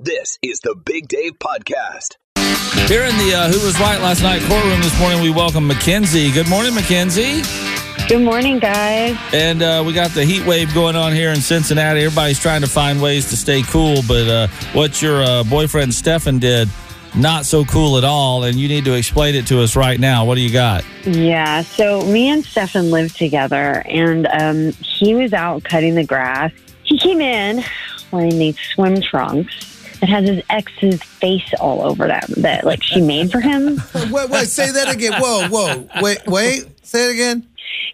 This is the Big Dave Podcast. Here in the uh, Who Was Right Last Night courtroom this morning, we welcome Mackenzie. Good morning, Mackenzie. Good morning, guys. And uh, we got the heat wave going on here in Cincinnati. Everybody's trying to find ways to stay cool, but uh, what your uh, boyfriend Stefan did, not so cool at all. And you need to explain it to us right now. What do you got? Yeah, so me and Stefan lived together, and um, he was out cutting the grass. He came in wearing these swim trunks that has his ex's face all over them that like she made for him. Wait, wait, say that again. Whoa, whoa, wait, wait, say it again.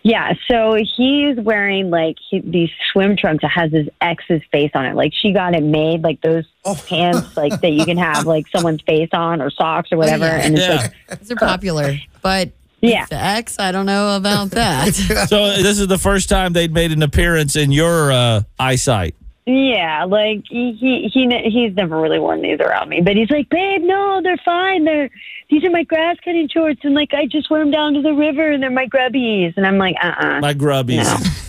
Yeah, so he's wearing like he, these swim trunks that has his ex's face on it. Like she got it made, like those Oh. pants, like that you can have like someone's face on or socks or whatever. yeah. And it's Yeah. like, Those are popular, but Yeah. the ex, I don't know about that. So this is the first time they'd made an appearance in your uh, eyesight. Yeah, like he, he he he's never really worn these around me, but he's like, babe, no, they're fine. They're these are my grass cutting shorts, and like I just wear them down to the river, and they're my grubbies. And I'm like, uh, uh My grubbies.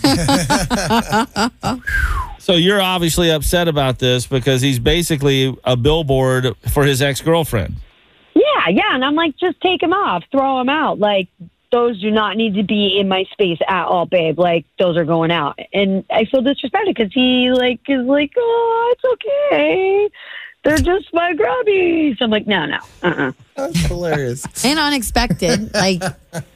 so you're obviously upset about this because he's basically a billboard for his ex girlfriend. Yeah, yeah. And I'm like, just take them off, throw them out. Like, those do not need to be in my space at all, babe. Like, those are going out. And I feel disrespected because he, like, is like, oh, it's okay. They're just my grubbies. I'm like, no, no. Uh-uh. That's hilarious. and unexpected. Like,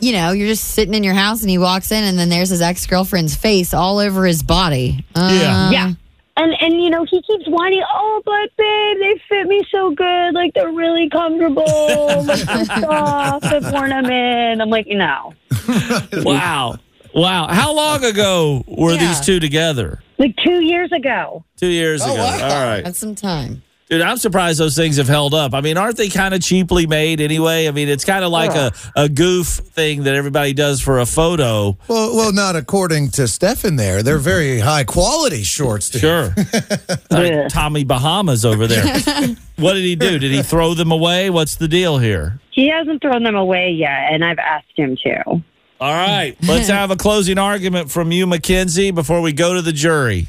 you know, you're just sitting in your house and he walks in and then there's his ex girlfriend's face all over his body. Uh, Yeah. Yeah. And, and you know, he keeps whining, oh, but babe, they fit me so good. Like, they're really comfortable. like, they're soft. I've worn them in. I'm like, no. Wow. Wow. How long ago were Yeah. these two together? Like, two years ago. Two years oh, ago. wow. All right. That's some time. Dude, I'm surprised those things have held up. I mean, aren't they kind of cheaply made anyway? I mean, it's kind of like a, a goof thing that everybody does for a photo. Well, well, not according to Stefan. There, they're very high quality shorts. dude. Sure. like Tommy Bahamas over there. what did he do? Did he throw them away? What's the deal here? He hasn't thrown them away yet, and I've asked him to. All right. Let's have a closing argument from you, Mackenzie, before we go to the jury.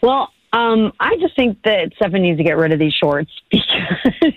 Well, um, I just think that Stefan needs to get rid of these shorts because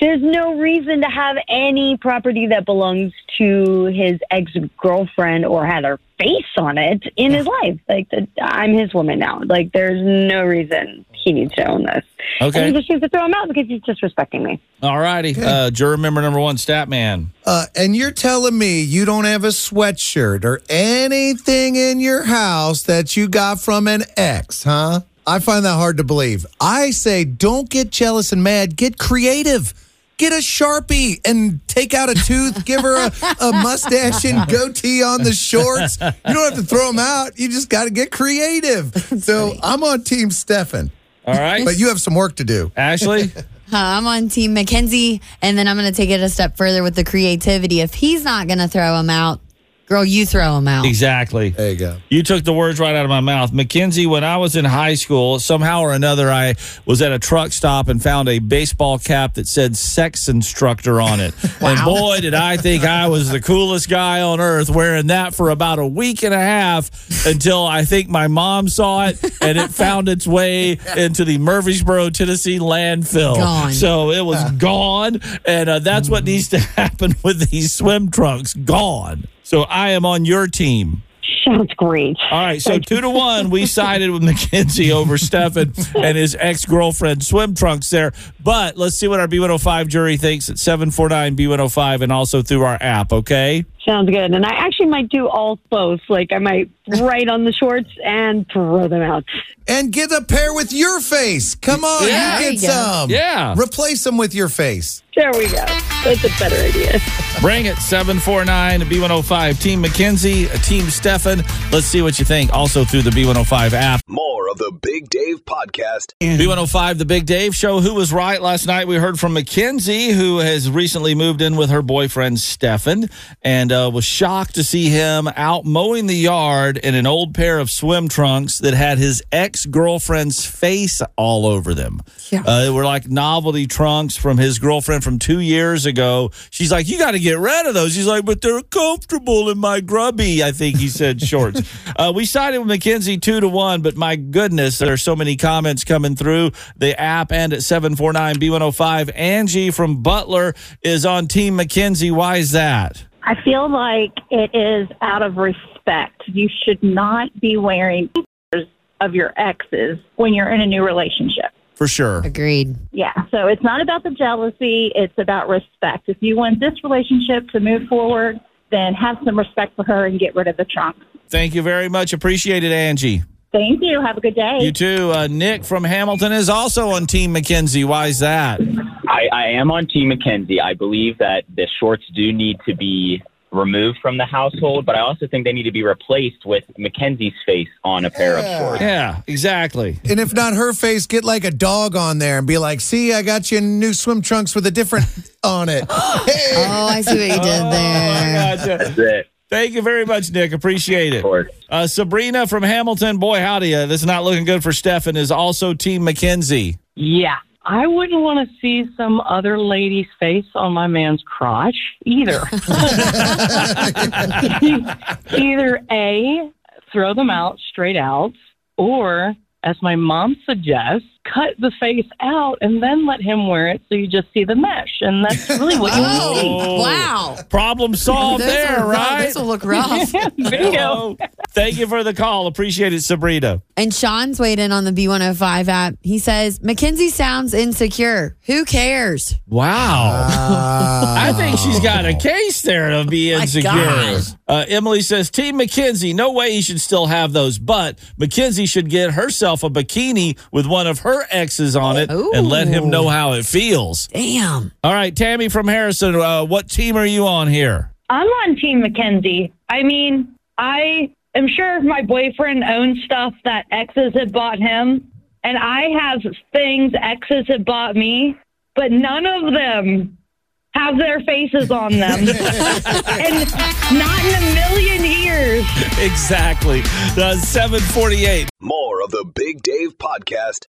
there's no reason to have any property that belongs to his ex girlfriend or had her face on it in his life. Like, the, I'm his woman now. Like, there's no reason he needs to own this. And Okay. he just needs to throw him out because he's disrespecting me. All righty. Uh, juror member number one, Statman. Uh, and you're telling me you don't have a sweatshirt or anything in your house that you got from an ex, huh? I find that hard to believe. I say don't get jealous and mad, get creative. Get a Sharpie and take out a tooth, give her a, a mustache and goatee on the shorts. You don't have to throw them out. You just got to get creative. So I'm on Team Stefan, All right. but you have some work to do. Ashley? Uh, I'm on Team Mackenzie, and then I'm going to take it a step further with the creativity. If he's not going to throw him out, girl, you throw them out. Exactly. There you go. You took the words right out of my mouth. Mackenzie, when I was in high school, somehow or another, I was at a truck stop and found a baseball cap that said sex instructor on it. wow. And boy, did I think I was the coolest guy on earth wearing that for about a week and a half until I think my mom saw it and it found its way into the Murfreesboro, Tennessee landfill. Gone. So it was gone. And uh, that's what needs to happen with these swim trunks gone. So I am on your team. Sounds great. All right, so two to one, we sided with McKenzie over Stefan and his ex girlfriend swim trunks there. But let's see what our B105 jury thinks at 749 B105 and also through our app, okay? Sounds good. And I actually might do all both. Like, I might write on the shorts and throw them out. And get a pair with your face. Come on, Yeah. you get you some. Yeah. Replace them with your face. There we go. That's a better idea. Bring it 749 B105. Team Mackenzie, Team Stefan. Let's see what you think also through the B105 app. More of the Big Dave Podcast. B105, the Big Dave Show. Who was right last night? We heard from Mackenzie, who has recently moved in with her boyfriend, Stefan, and uh, was shocked to see him out mowing the yard in an old pair of swim trunks that had his ex girlfriend's face all over them. Yeah. Uh, they were like novelty trunks from his girlfriend from two years ago. She's like, You got to get rid of those. He's like, But they're comfortable in my grubby, I think he said shorts. uh, we sided with Mackenzie two to one, but my goodness, there are so many comments coming through the app and at 749 B105. Angie from Butler is on Team McKenzie. Why is that? I feel like it is out of respect. You should not be wearing pictures of your exes when you're in a new relationship. For sure. Agreed. Yeah, so it's not about the jealousy, it's about respect. If you want this relationship to move forward, then have some respect for her and get rid of the trunk. Thank you very much. Appreciate it, Angie. Thank you. Have a good day. You too. Uh, Nick from Hamilton is also on Team McKenzie. Why is that? I, I am on Team McKenzie. I believe that the shorts do need to be removed from the household, but I also think they need to be replaced with Mackenzie's face on a pair of shorts. Yeah, exactly. And if not her face, get like a dog on there and be like, see, I got you new swim trunks with a different on it. Hey. Oh, I see what you did Oh, there. gotcha. That's it. Thank you very much, Nick. Appreciate it. Of course. Uh, Sabrina from Hamilton, boy, howdy. Uh, this is not looking good for Stefan, is also Team McKenzie. Yeah. I wouldn't want to see some other lady's face on my man's crotch either. either A, throw them out straight out, or, as my mom suggests, cut the face out and then let him wear it so you just see the mesh. And that's really what you want to see. Oh, wow. Problem solved This there, will- right? This will look rough. Bingo. Oh, thank you for the call. Appreciate it, Sabrina. and Sean's weighed in on the B105 app. He says, Mackenzie sounds insecure. Who cares? Wow. I think she's got a case there to be insecure. gosh. Uh, Emily says, Team McKenzie, no way he should still have those, but McKenzie should get herself a bikini with one of her exes on it and let him know how it feels. Damn. All right, Tammy from Harrison, uh, what team are you on here? I'm on Team Mackenzie. I mean, I am sure my boyfriend owns stuff that exes had bought him, and I have things exes had bought me, but none of them have their faces on them. and not in a million years. Exactly. The 748. More of the Big Dave Podcast.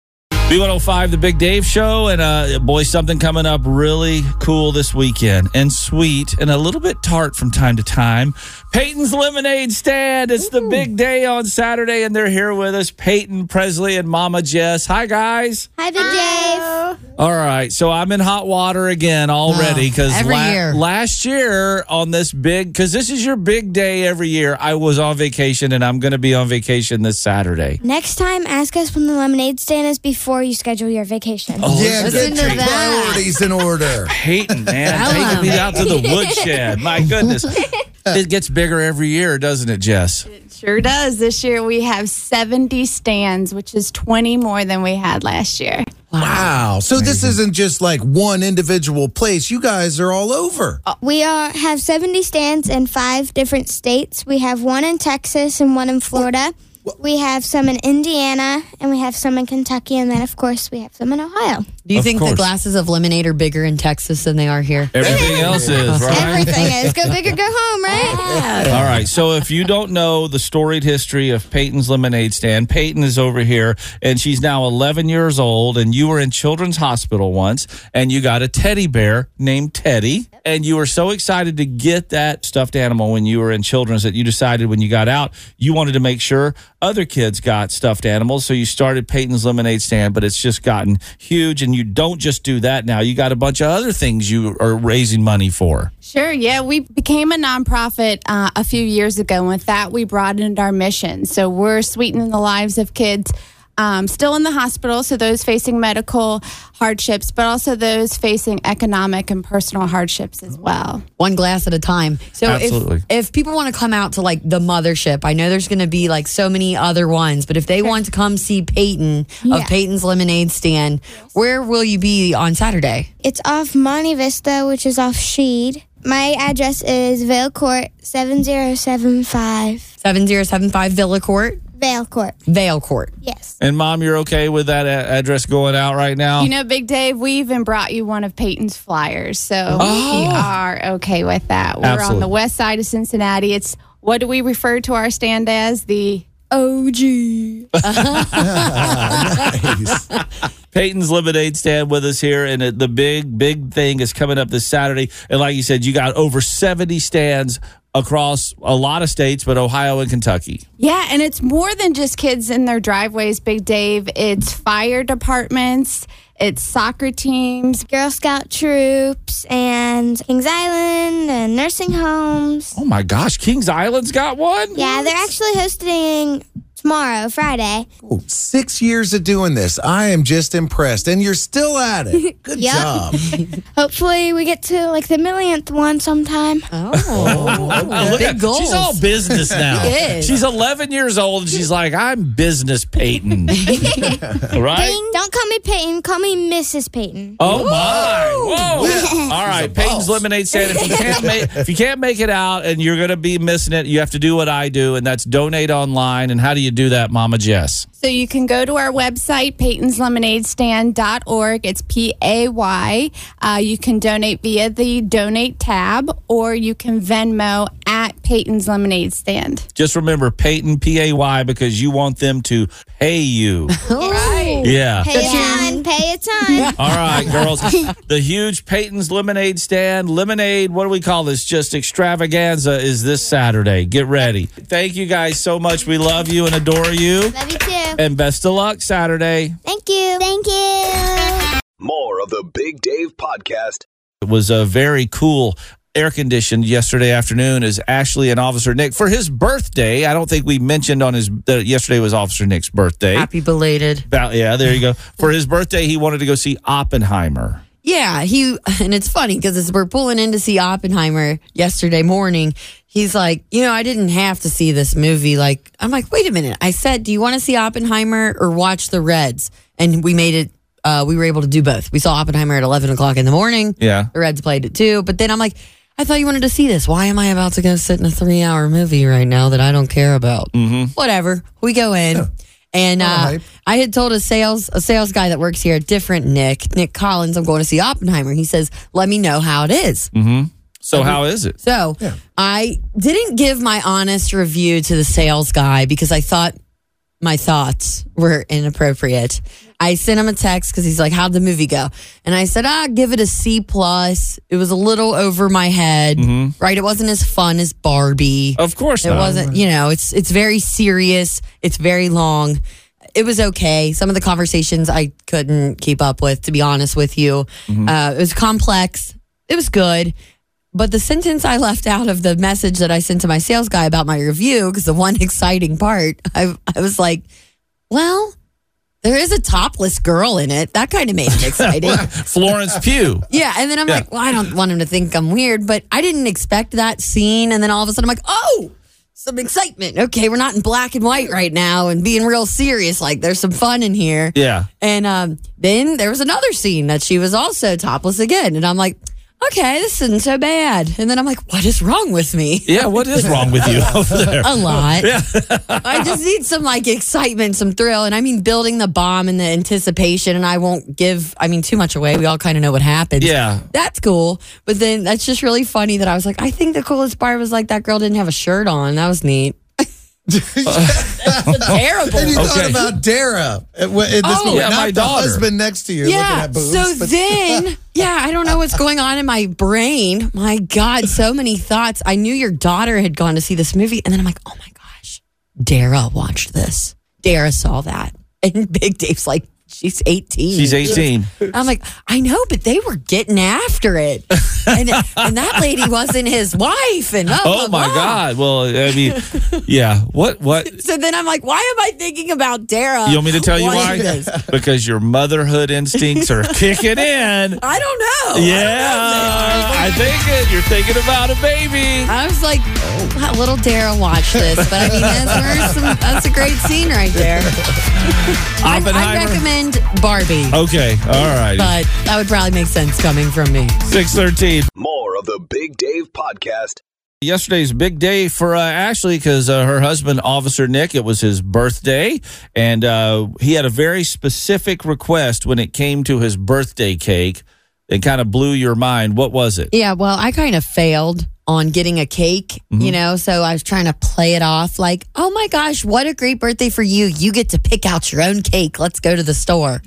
B105, the Big Dave Show, and uh, boy, something coming up really cool this weekend and sweet and a little bit tart from time to time. Payton's Lemonade Stand. It's the big day on Saturday, and they're here with us. Payton, Presley, and Mama Jess. Hi, guys. Hi, Big Dave. All right, so I'm in hot water again already ah, because every year. last year on this big because this is your big day every year. I was on vacation and I'm going to be on vacation this Saturday. Next time, ask us when the lemonade stand is before you schedule your vacation. Oh, yeah, Listen get to your that. priorities in order. Payton, man, taking me out to the woodshed. My goodness, it gets bigger every year, doesn't it, Jess? It sure does. This year we have 70 stands, which is 20 more than we had last year. Wow. So this isn't just like one individual place. You guys are all over. Uh, we are have 70 stands in five different states. We have one in Texas and one in Florida. We have some in Indiana and we have some in Kentucky, and then of course we have some in Ohio. Do you Of think course. the glasses of lemonade are bigger in Texas than they are here? Everything else is right. Everything is go big or go home, right? All right. So if you don't know the storied history of Payton's Lemonade Stand, Payton is over here and she's now 11 years old. And you were in Children's Hospital once and you got a teddy bear named Teddy. And you were so excited to get that stuffed animal when you were in Children's that you decided when you got out, you wanted to make sure other kids got stuffed animals. So you started Payton's Lemonade Stand, but it's just gotten huge. And you don't just do that now. You got a bunch of other things you are raising money for. Sure, yeah. We became a nonprofit uh, a few years ago, and with that, we broadened our mission. So we're sweetening the lives of kids um, still in the hospital, so those facing medical hardships, but also those facing economic and personal hardships as well. One glass at a time. So Absolutely. if if people want to come out to like the mothership, I know there's going to be like so many other ones, but if they want to come see Payton Yeah. of Payton's Lemonade Stand, where will you be on Saturday? It's off Monte Vista, which is off Sheed. My address is Vale Court 7075. 7075 Villa Court. Vale Court. Vale Court. Yes. And mom, you're okay with that a- address going out right now? You know, Big Dave, we even brought you one of Payton's flyers. So oh. we are okay with that. We're on the west side of Cincinnati. It's what do we refer to our stand as? The OG. Nice. Payton's Lemonade Stand with us here, and the big, big thing is coming up this Saturday. And like you said, you got over 70 stands across a lot of states, but Ohio and Kentucky. Yeah, and it's more than just kids in their driveways, Big Dave. It's fire departments, it's soccer teams. Girl Scout troops and Kings Island and nursing homes. Oh my gosh, Kings Island's got one? Yeah, they're actually hosting tomorrow, Friday. Oh, six years of doing this. I am just impressed. And you're still at it. Good Yep. job. Hopefully, we get to like the millionth one sometime. Oh, Oh, look big at, goals. she's all business now. She is. She's 11 years old, and she's like, I'm business Payton. right? Payton, don't call me Payton. Call me Mrs. Payton. Oh my! Whoa! All right, Payton's Lemonade Stand. If you can't make if you can't make it out and you're going to be missing it, you have to do what I do, and that's donate online. And how do you do that, Mama Jess? So you can go to our website, paytonslemonadestand.org. It's P A Y. Uh, you can donate via the donate tab, or you can Venmo at Payton's Lemonade Stand. Just remember Payton P A Y because you want them to pay you. Right. Yeah. Pay a ton. Pay a ton. All right, girls. The huge Payton's Lemonade Stand, lemonade. What do we call this? Just extravaganza is this Saturday. Get ready. Thank you guys so much. We love you and adore you. Love you too. And best of luck Saturday. Thank you. Thank you. More of the Big Dave Podcast. It was a very cool air conditioned yesterday afternoon as Ashley and Officer Nick for his birthday. I don't think we mentioned on his that yesterday was Officer Nick's birthday. Happy belated. About- yeah, there you go. For his birthday, he wanted to go see Oppenheimer. Yeah, he and it's funny because as we're pulling in to see Oppenheimer yesterday morning, he's like, you know, I didn't have to see this movie. Like, I'm like, wait a minute. I said, do you want to see Oppenheimer or watch the Reds? And we made it. Uh, we were able to do both. We saw Oppenheimer at 11 o'clock in the morning. Yeah. The Reds played it too. But then I'm like, I thought you wanted to see this. Why am I about to go sit in a three hour movie right now that I don't care about? Mm-hmm. Whatever. We go in. And uh. I had told a sales a sales guy that works here, a different Nick, Nick Collins, I'm going to see Oppenheimer. He says, "Let me know how it is." Mm-hmm. So how is it? So I didn't give my honest review to the sales guy because I thought my thoughts were inappropriate. I sent him a text because he's like, "How'd the movie go?" And I said, "Ah, give it a C plus. It was a little over my head, right? It wasn't as fun as Barbie. Of course it not. wasn't. You know, it's it's very serious. It's very long." It was okay. Some of the conversations I couldn't keep up with, to be honest with you. Uh, it was complex. It was good. But the sentence I left out of the message that I sent to my sales guy about my review, because the one exciting part, I, I was like, well, there is a topless girl in it. That kind of made it exciting. Florence Pugh. yeah. And then I'm Yeah. like, well, I don't want him to think I'm weird, but I didn't expect that scene. And then all of a sudden I'm like, oh, some excitement. Okay, we're not in black and white right now and being real serious. Like there's some fun in here. Yeah. And um, then there was another scene that she was also topless again. And I'm like, okay, this isn't so bad. And then I'm like, what is wrong with me? Yeah, what is wrong with you over there? A lot. Yeah. I just need some like excitement, some thrill. And I mean, building the bomb and the anticipation. And I won't give, I mean, too much away. We all kind of know what happens. Yeah. That's cool. But then that's just really funny that I was like, I think the coolest part was like that girl didn't have a shirt on. That was neat. terrible. And you thought Okay. about Dara. At, w- at this Oh, moment. yeah, Not my the daughter. husband next to you looking Yeah. at boobs. So but- then, yeah, I don't know what's going on in my brain. My God, so many thoughts. I knew your daughter had gone to see this movie, and then I'm like, oh my gosh, Dara watched this. Dara saw that, and Big Dave's like, she's 18. She's 18. I'm like, I know, but they were getting after it, and and that lady wasn't his wife, and blah, Oh blah, my blah. God. Well, I mean, yeah. What? What? So then I'm like, why am I thinking about Dara? You want me to tell you why? this? Because your motherhood instincts are kicking in. I don't know. Yeah, I think it. You're thinking about a baby. I was like, "Wow, little Dara watched this, but I mean, that's, there's some, that's a great scene right there. I, I recommend Barbie, Okay. All right. but that would probably make sense coming from me. Six thirteen. More of the Big Dave Podcast Yesterday's big day for uh, Ashley because uh, her husband, Officer Nick, it was his birthday, and uh, he had a very specific request when it came to his birthday cake. It kind of blew your mind. What was it? Yeah, well, I kind of failed on getting a cake, Mm-hmm. you know, so I was trying to play it off like, oh my gosh, what a great birthday for you. You get to pick out your own cake. Let's go to the store.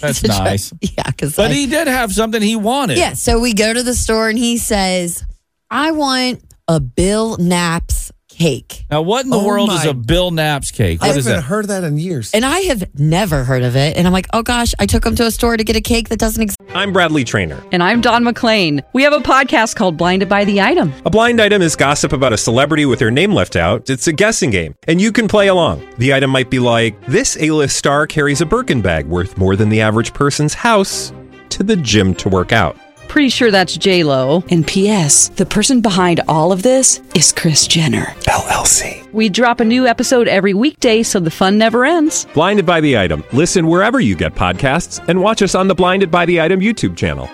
That's nice. Yeah, because But he did have something he wanted. Yeah, so we go to the store and he says, I want a Bill Knapp's cake. Now, what in the Oh world is a Bill Knapp's cake? I haven't that? heard that in years. And I have never heard of it. And I'm like, oh gosh, I took him to a store to get a cake that doesn't exist. I'm Bradley Trainer. And I'm Don McClain. We have a podcast called Blinded by the Item. A blind item is gossip about a celebrity with their name left out. It's a guessing game, and you can play along. The item might be like this: A-list star carries a Birkin bag worth more than the average person's house to the gym to work out. Pretty sure that's J Lo. And P.S. The person behind all of this is Kris Jenner. LLC. We drop a new episode every weekday, so the fun never ends. Blinded by the item. Listen wherever you get podcasts, and watch us on the Blinded by the Item YouTube channel.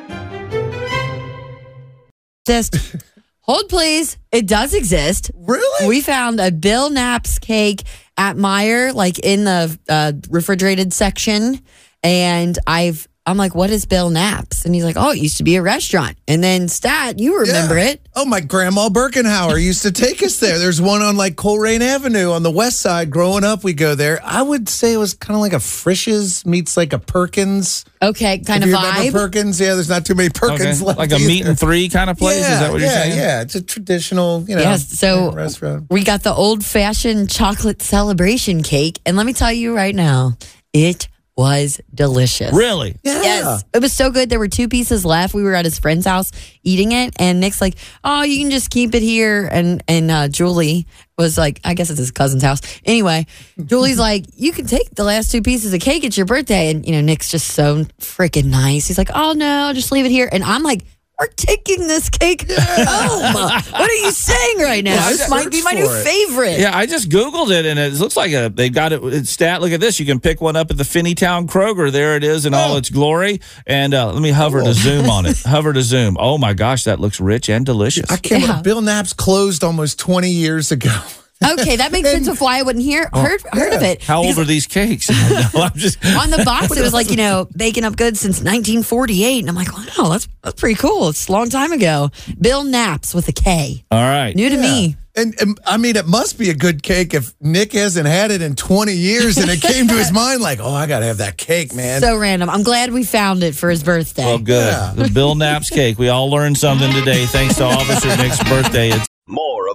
Hold please. It does exist. Really? We found a Bill Knapp's cake at Meijer, like in the uh, refrigerated section. And I've, I'm like, what is Bill Knapp's? And he's like, oh, it used to be a restaurant. And then Stat, you remember Yeah. it. Oh, my grandma Birkenhauer used to take us there. There's one on like Colerain Avenue on the west side. Growing up, we go there. I would say it was kind of like a Frisch's meets like a Perkins. Okay, kind If of you remember vibe. Perkins, yeah. There's not too many Perkins Okay. left. Like a meat either. and three kind of place? Yeah, is that what you're yeah, saying? Yeah, it's a traditional, you know, Yes, so restaurant. we got the old fashioned chocolate celebration cake. And let me tell you right now, it was delicious. Really? Yeah. Yes. It was so good. There were two pieces left. We were at his friend's house eating it, and Nick's like, "Oh, you can just keep it here." And and uh, Julie was like, "I guess it's his cousin's house." Anyway, Julie's like, "You can take the last two pieces of cake. It's your birthday." And you know, Nick's just so freaking nice. He's like, "Oh no, just leave it here." And I'm like. We're taking this cake home. What are you saying right now? Yeah, I this might be my new it. favorite. Yeah, I just Googled it and it looks like a they got it it's stat. Look at this. You can pick one up at the Finneytown Kroger. There it is in all its glory. And uh, let me hover to zoom on it. hover to zoom. Oh my gosh, that looks rich and delicious. I can't Yeah. Bill Knapp's closed almost 20 years ago. Okay, that makes sense of why I wouldn't hear oh, heard heard of it. How old are these cakes? no, I'm just on the box it was like you know baking up goods since 1948 and i'm like wow that's that's pretty cool it's a long time ago Bill Knapp's with a k all right. new to me And, and I mean, it must be a good cake if Nick hasn't had it in 20 years and it came to his mind like, oh, I got to have that cake, man. so random i'm glad we found it for his birthday Well, good. Yeah. The Bill Knapp's cake. We all learned something today thanks to Officer Nick's birthday. It's More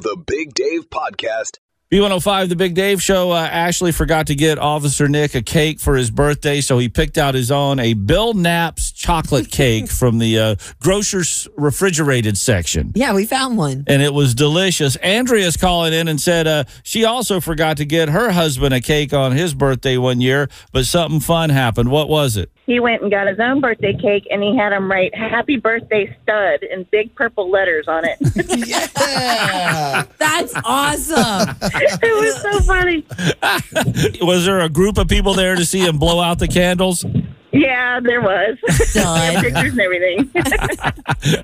the Big Dave Podcast. B105, the Big Dave Show. Uh, Ashley forgot to get Officer Nick a cake for his birthday, so he picked out his own, a Bill Knapp's chocolate cake from the uh, grocer's refrigerated section. yeah we found one And it was delicious. Andrea's calling in and said uh, she also forgot to get her husband a cake on his birthday one year, but something fun happened. What was it? he went and got his own birthday cake and he had him write happy birthday stud in big purple letters on it yeah. that's awesome it was so funny Was there a group of people there to see him blow out the candles? Yeah there was Done. pictures and everything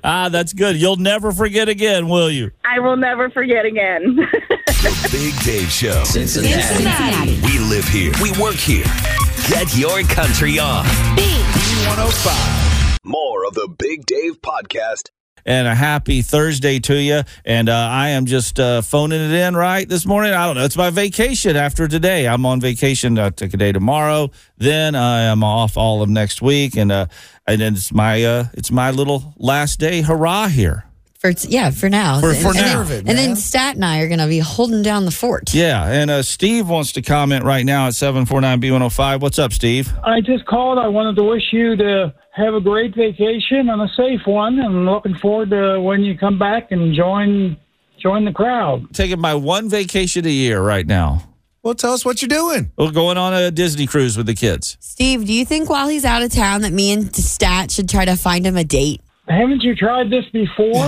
ah, that's good. You'll never forget again, will you? i will never forget again The Big Dave Show. Cincinnati. We live here. We work here. Get your country on. B105. More of the Big Dave Podcast. And a happy Thursday to you. And uh, I am just uh, phoning it in right this morning. I don't know. It's my vacation after today. I'm on vacation. I took a day tomorrow. Then I am off all of next week, and uh, and then it's my uh, it's my little last day. Hurrah here! For yeah for now For- and, for and now. then, and then stat and i are gonna be holding down the fort Yeah, and uh, Steve wants to comment right now at seven four nine B one zero five. What's up, Steve? I just called. I wanted to wish you to have a great vacation and a safe one, and looking forward to when you come back and join join the crowd. Taking my one vacation a year right now. Well, tell us what you're doing. We're going on a Disney cruise with the kids. steve do you think while he's out of town that me and stat should try to find him a date haven't you tried this before?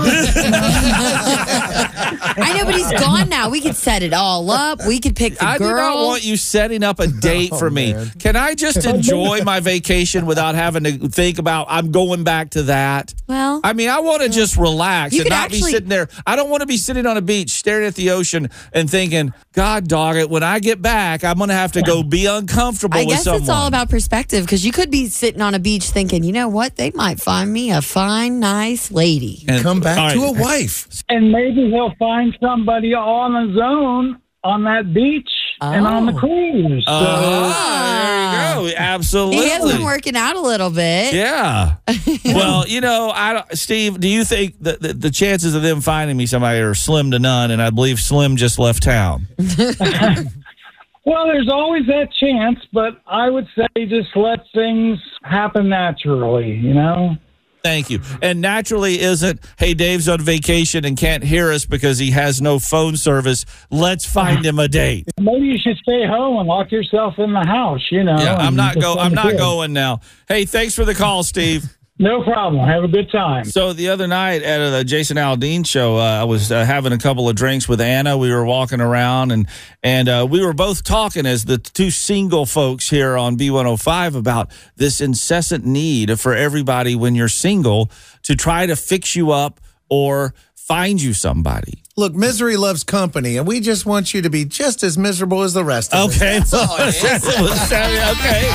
I know, but he's gone now. We could set it all up. We could pick the I girl. I do not want you setting up a date oh, for me. Can I just enjoy my vacation without having to think about I'm going back to that? Well, I mean, I want to just relax and could not be sitting there. I don't want to be sitting on a beach staring at the ocean and thinking, God dog it, when I get back, I'm going to have to go be uncomfortable I with guess someone. it's all about perspective because you could be sitting on a beach thinking, you know what? They might find me a fine, nice lady. And- Come back all to a wife. and maybe he'll find somebody on his own on that beach and on the Oh. cruise. So, there you go. Absolutely. He has been working out a little bit. Yeah. well, you know, I don't, Steve, do you think that the, the chances of them finding me somebody are slim to none? And I believe Slim just left town. well, there's always that chance, but I would say just let things happen naturally, you know? Thank you. And naturally isn't, hey, Dave's on vacation and can't hear us because he has no phone service. Let's find him a date. Maybe you should stay home and lock yourself in the house, you know? Yeah, I'm not go. I'm not going now. Hey, thanks for the call, Steve. No problem. Have a good time. So the other night at the Jason Aldean show, uh, I was uh, having a couple of drinks with Anna. We were walking around and and uh, we were both talking as the two single folks here on B105 about this incessant need for everybody when you're single to try to fix you up or find you somebody. Look, misery loves company, and we just want you to be just as miserable as the rest of Okay. us. That's all it is. okay.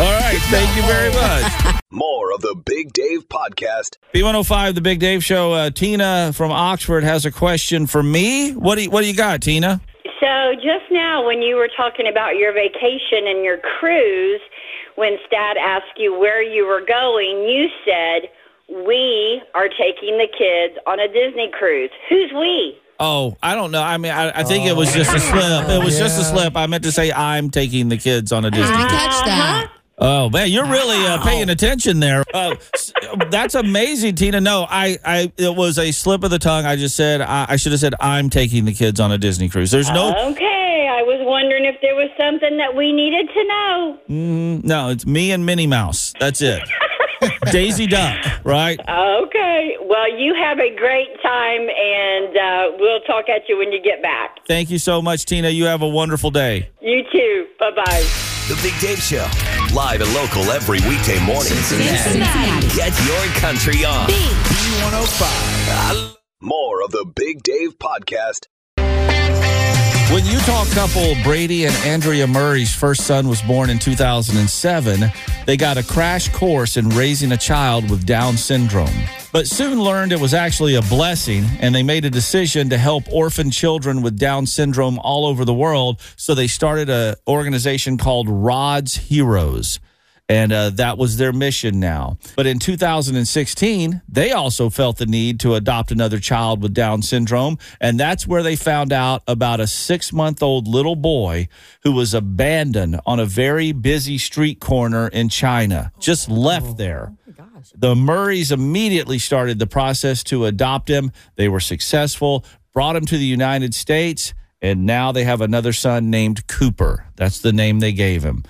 All right. Thank you very much. More of the Big Dave Podcast. B105, the Big Dave Show. Uh, Tina from Oxford has a question for me. What do you, what do you got, Tina? So just now, when you were talking about your vacation and your cruise, when Stat asked you where you were going, you said, "We are taking the kids on a Disney cruise." Who's we? Oh, I don't know. I mean, I, I think it was just a slip. It was just a slip. I meant to say I'm taking the kids on a Disney. Didn't cruise. catch that. Oh man, you're really uh, paying attention there. Uh, that's amazing, Tina. No, I, I, it was a slip of the tongue. I just said I, I should have said I'm taking the kids on a Disney cruise. There's no, Okay, I was wondering if there was something that we needed to know. mm, no. It's me and Minnie Mouse. That's it. Daisy Duck, right? Okay, well, you have a great time, and uh, we'll talk at you when you get back. Thank you so much, Tina. You have a wonderful day. You too. Bye bye. The Big Dave Show. Live and local every weekday morning. Get your country on. B105. More of the Big Dave Podcast. When Utah couple Brady and Andrea Murray's first son was born in 2007, they got a crash course in raising a child with Down syndrome. But soon learned it was actually a blessing, and they made a decision to help orphan children with Down syndrome all over the world. So they started an organization called Rod's Heroes and uh, that was their mission now. But in 2016, they also felt the need to adopt another child with Down syndrome, and that's where they found out about a six month old little boy who was abandoned on a very busy street corner in China, just left there. The Murrays immediately started the process to adopt him. They were successful, brought him to the United States, and now they have another son named Cooper. That's the name they gave him.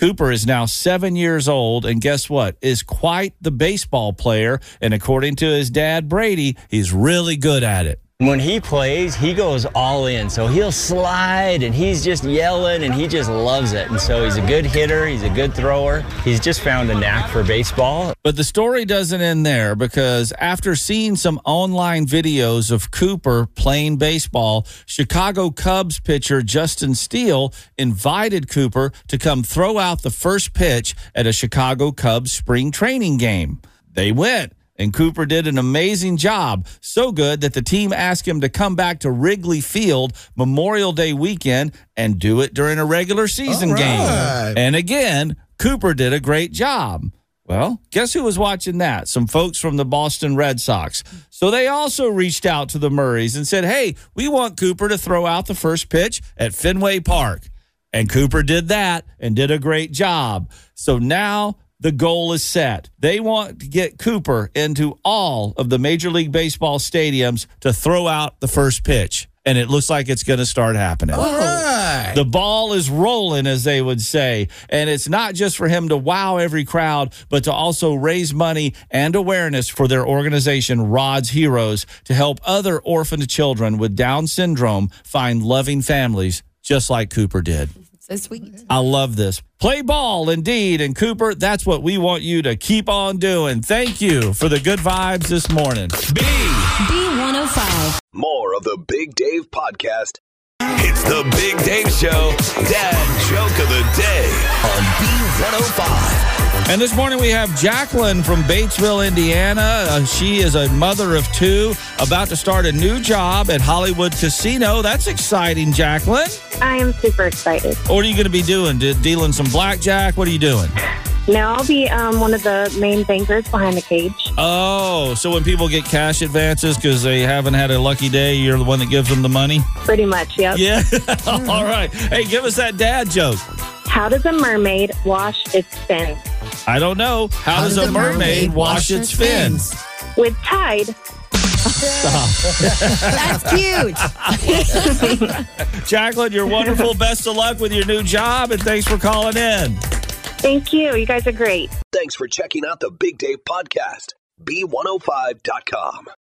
Cooper is now seven years old, and guess what? Is quite the baseball player. And according to his dad, Brady, he's really good at it. When he plays, he goes all in. So he'll slide and he's just yelling and he just loves it. And so he's a good hitter, he's a good thrower. He's just found a knack for baseball. But the story doesn't end there because after seeing some online videos of Cooper playing baseball, Chicago Cubs pitcher Justin Steele invited Cooper to come throw out the first pitch at a Chicago Cubs spring training game. They went. And Cooper did an amazing job. So good that the team asked him to come back to Wrigley Field Memorial Day weekend and do it during a regular season All game. And again, Cooper did a great job. Well, guess who was watching that? Some folks from the Boston Red Sox. So they also reached out to the Murrays and said, hey, we want Cooper to throw out the first pitch at Fenway Park. And Cooper did that and did a great job. So now the goal is set. They want to get Cooper into all of the Major League Baseball stadiums to throw out the first pitch. and it looks like it's going to start happening. Right. The ball is rolling, as they would say. And it's not just for him to wow every crowd, but to also raise money and awareness for their organization, Rod's Heroes, to help other orphaned children with Down syndrome find loving families, just like Cooper did. So sweet. I love this. Play ball, indeed. And Cooper, that's what we want you to keep on doing. Thank you for the good vibes this morning. B. B105. More of the Big Dave podcast. It's the Big Dave Show, Dad Joke of the Day on B105. And this morning we have Jacqueline from Batesville, Indiana. Uh, she is a mother of two, about to start a new job at Hollywood Casino. That's exciting, Jacqueline. I am super excited. What are you going to be doing? De- dealing some blackjack? What are you doing? Now I'll be um, one of the main bankers behind the cage. Oh, so when people get cash advances because they haven't had a lucky day, you're the one that gives them the money? Pretty much, yep. Yeah. All right. Hey, give us that dad joke. How does a mermaid wash its fins? I don't know. How, does, a mermaid, wash its fins? With Tide. That's cute. Jacqueline, you're wonderful. Best of luck with your new job, and thanks for calling in. Thank you. You guys are great. Thanks for checking out the Big Dave podcast. B105.com.